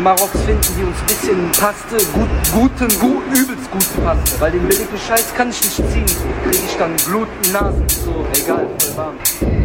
Maroks finden, die uns ein bisschen passte, gut, guten, gut, übelst gut passte. Weil den billigen Scheiß kann ich nicht ziehen. Krieg ich dann Blut Nasen. So, egal, voll warm.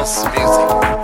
House music.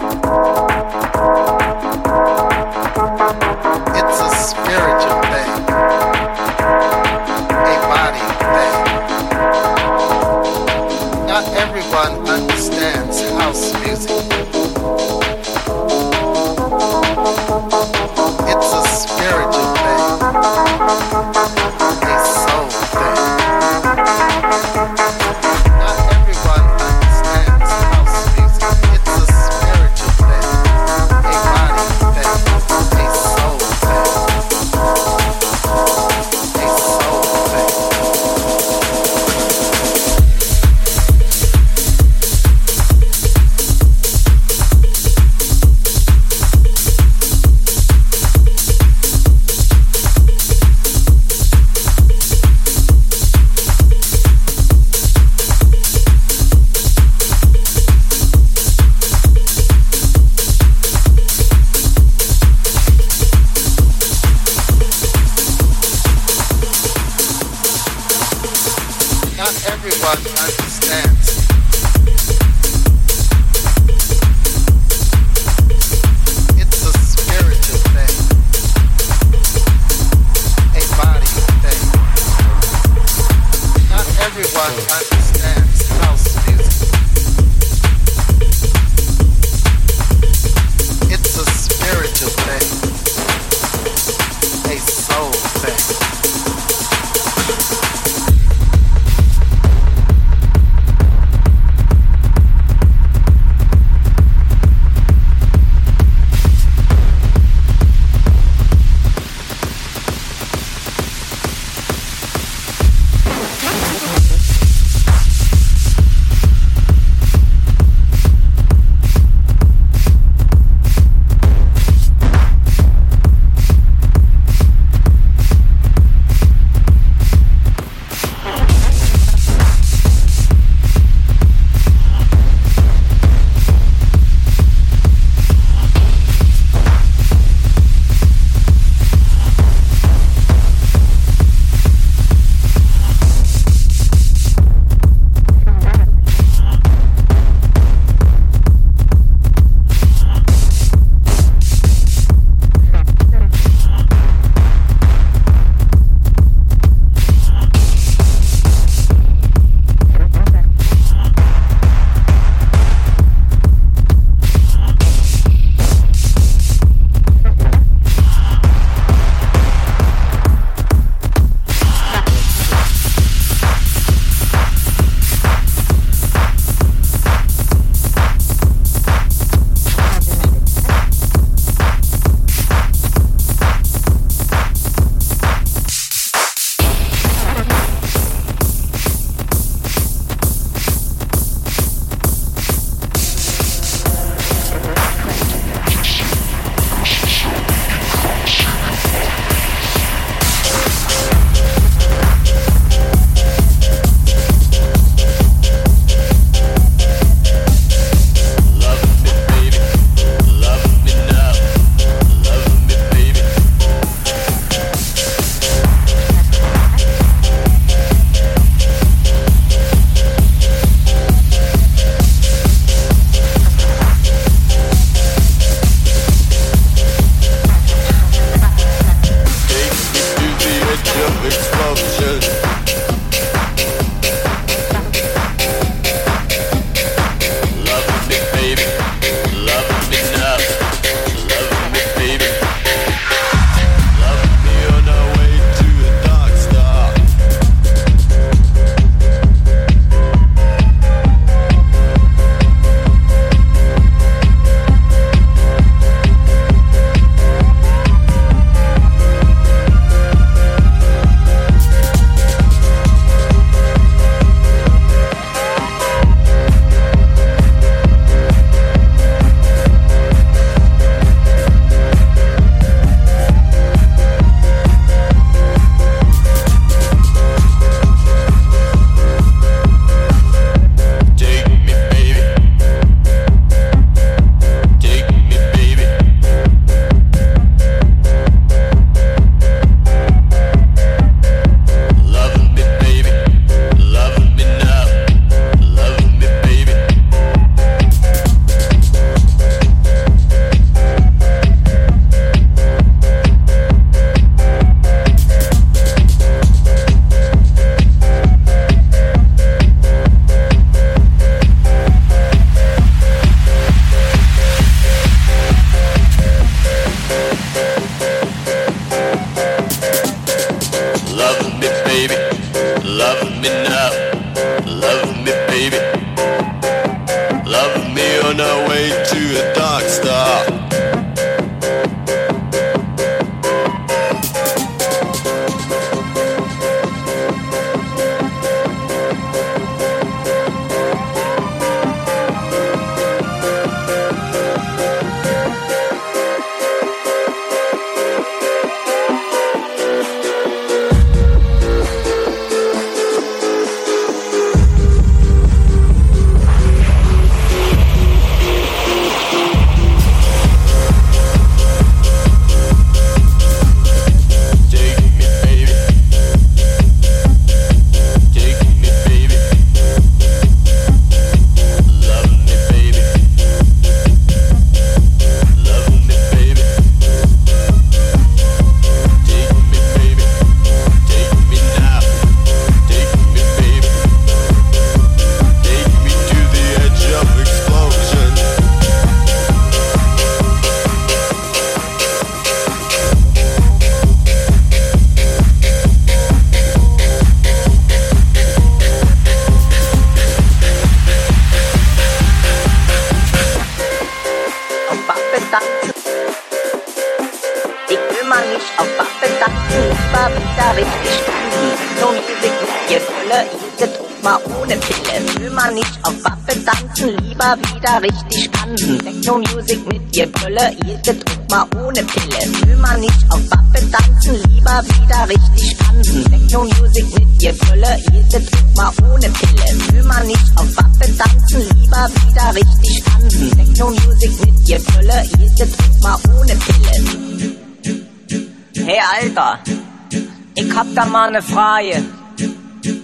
da mal ne Frage.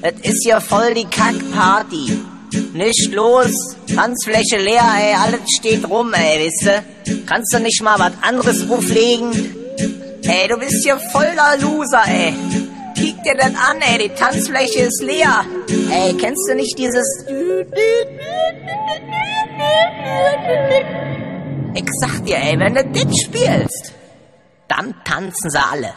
Es ist ja voll die Kackparty. Nicht los, Tanzfläche leer, ey, alles steht rum, ey, wisst Kannst du nicht mal was anderes auflegen? Ey, du bist hier voller Loser, ey. Kick dir das an, ey, die Tanzfläche ist leer. Ey, kennst du nicht dieses... Ich sag dir, ey, wenn du das spielst, dann tanzen sie alle.